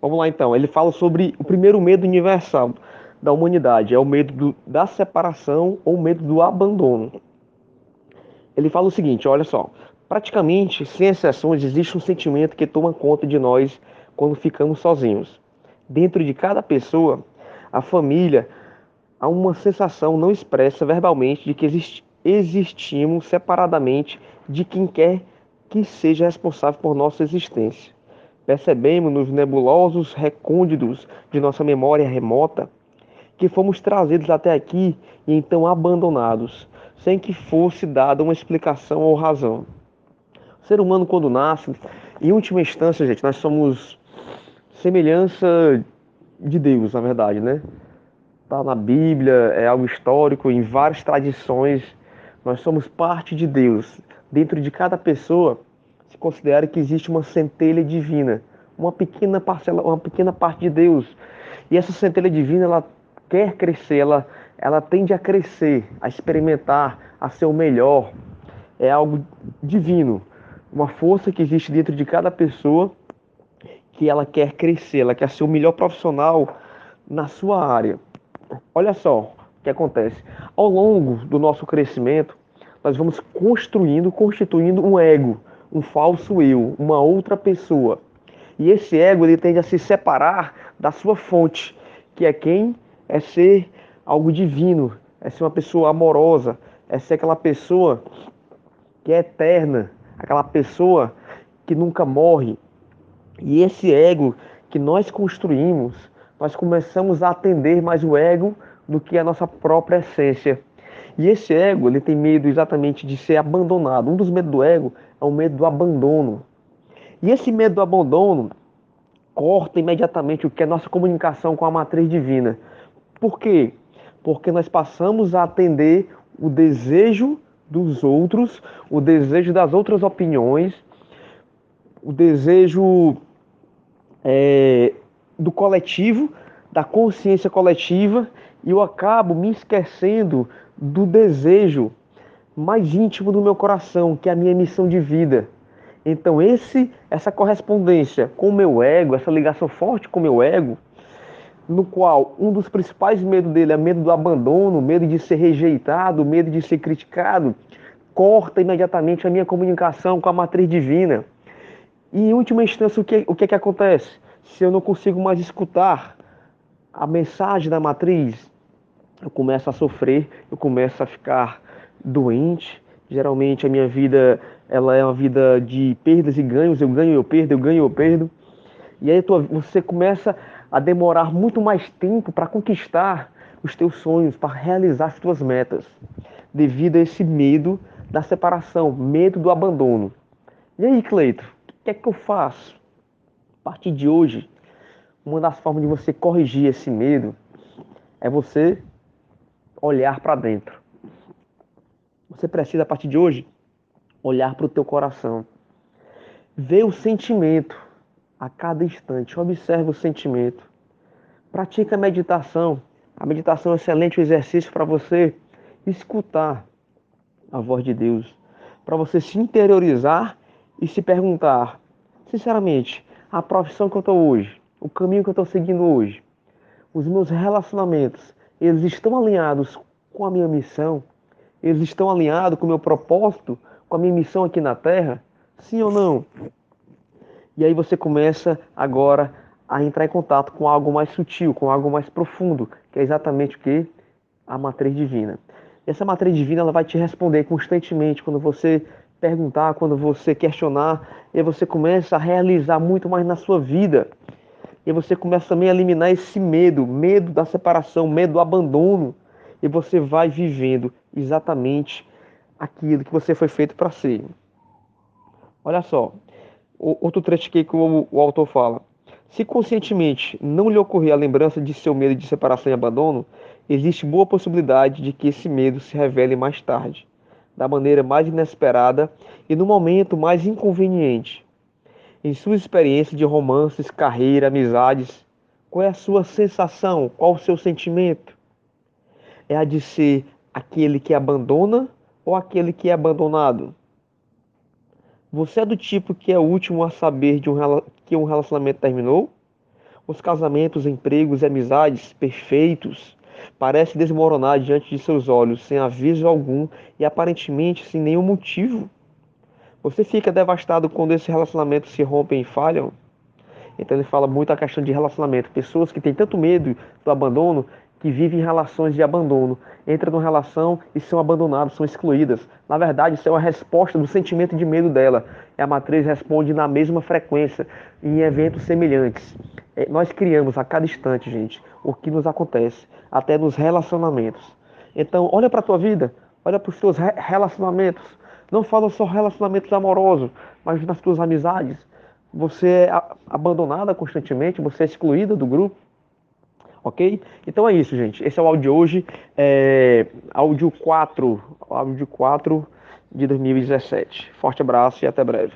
Vamos lá então. Ele fala sobre o primeiro medo universal da humanidade, é o medo do, da separação ou o medo do abandono. Ele fala o seguinte, olha só, praticamente, sem exceções, existe um sentimento que toma conta de nós quando ficamos sozinhos. Dentro de cada pessoa, a família, há uma sensação não expressa verbalmente de que existe, existimos separadamente de quem quer que seja responsável por nossa existência. Percebemos nos nebulosos recônditos de nossa memória remota que fomos trazidos até aqui e então abandonados, sem que fosse dada uma explicação ou razão. O ser humano, quando nasce, em última instância, gente, nós somos semelhança de Deus, na verdade, né? Está na Bíblia, é algo histórico, em várias tradições. Nós somos parte de Deus. Dentro de cada pessoa considera que existe uma centelha divina, uma pequena parcela, uma pequena parte de Deus. E essa centelha divina, ela quer crescer, ela, ela tende a crescer, a experimentar, a ser o melhor. É algo divino, uma força que existe dentro de cada pessoa que ela quer crescer, ela quer ser o melhor profissional na sua área. Olha só o que acontece. Ao longo do nosso crescimento, nós vamos construindo, constituindo um ego, um falso eu, uma outra pessoa. E esse ego ele tende a se separar da sua fonte, que é quem é ser algo divino, é ser uma pessoa amorosa, é ser aquela pessoa que é eterna, aquela pessoa que nunca morre. E esse ego que nós construímos, nós começamos a atender mais o ego do que a nossa própria essência. E esse ego, ele tem medo exatamente de ser abandonado. Um dos medos do ego é o medo do abandono. E esse medo do abandono corta imediatamente o que é nossa comunicação com a matriz divina. Por quê? Porque nós passamos a atender o desejo dos outros, o desejo das outras opiniões, o desejo é, do coletivo, da consciência coletiva, e eu acabo me esquecendo do desejo mais íntimo do meu coração, que é a minha missão de vida. Então esse essa correspondência com o meu ego, essa ligação forte com o meu ego, no qual um dos principais medos dele é medo do abandono, medo de ser rejeitado, medo de ser criticado, corta imediatamente a minha comunicação com a matriz divina. E em última instância, o que, o que, é que acontece? Se eu não consigo mais escutar a mensagem da matriz, eu começo a sofrer, eu começo a ficar doente. Geralmente a minha vida ela é uma vida de perdas e ganhos, eu ganho, eu perdo, eu ganho, eu perdo. E aí você começa a demorar muito mais tempo para conquistar os teus sonhos, para realizar as tuas metas, devido a esse medo da separação, medo do abandono. E aí, Cleito, o que é que eu faço? A partir de hoje, uma das formas de você corrigir esse medo é você olhar para dentro. Você precisa, a partir de hoje, olhar para o teu coração. Ver o sentimento a cada instante. Observe o sentimento. Pratica a meditação. A meditação é um excelente exercício para você escutar a voz de Deus, para você se interiorizar e se perguntar, sinceramente, a profissão que eu estou hoje, o caminho que eu estou seguindo hoje, os meus relacionamentos, eles estão alinhados com a minha missão? Eles estão alinhados com o meu propósito, com a minha missão aqui na Terra? Sim ou não? E aí você começa agora a entrar em contato com algo mais sutil, com algo mais profundo, que é exatamente o que? A matriz divina. E essa matriz divina ela vai te responder constantemente quando você perguntar, quando você questionar, e você começa a realizar muito mais na sua vida. E você começa também a eliminar esse medo, medo da separação, medo do abandono. E você vai vivendo exatamente aquilo que você foi feito para ser. Olha só, outro trecho que o, o autor fala. Se conscientemente não lhe ocorrer a lembrança de seu medo de separação e abandono, existe boa possibilidade de que esse medo se revele mais tarde, da maneira mais inesperada e no momento mais inconveniente. Em sua experiência de romances, carreira, amizades, qual é a sua sensação? Qual o seu sentimento? É a de ser aquele que abandona ou aquele que é abandonado? Você é do tipo que é o último a saber de um, que um relacionamento terminou? Os casamentos, empregos e amizades perfeitos parecem desmoronar diante de seus olhos, sem aviso algum e aparentemente sem nenhum motivo. Você fica devastado quando esses relacionamentos se rompem e falham? Então ele fala muito a questão de relacionamento. Pessoas que têm tanto medo do abandono que vivem relações de abandono, entram numa relação e são abandonadas, são excluídas. Na verdade, isso é uma resposta do sentimento de medo dela. E a matriz responde na mesma frequência, em eventos semelhantes. É, nós criamos a cada instante, gente, o que nos acontece, até nos relacionamentos. Então, olha para a tua vida, olha para os teus relacionamentos. Não fala só relacionamentos amorosos, mas nas tuas amizades. Você é abandonada constantemente, você é excluída do grupo ok? Então é isso, gente. Esse é o áudio de hoje, é, áudio 4, áudio 4 de 2017. Forte abraço e até breve.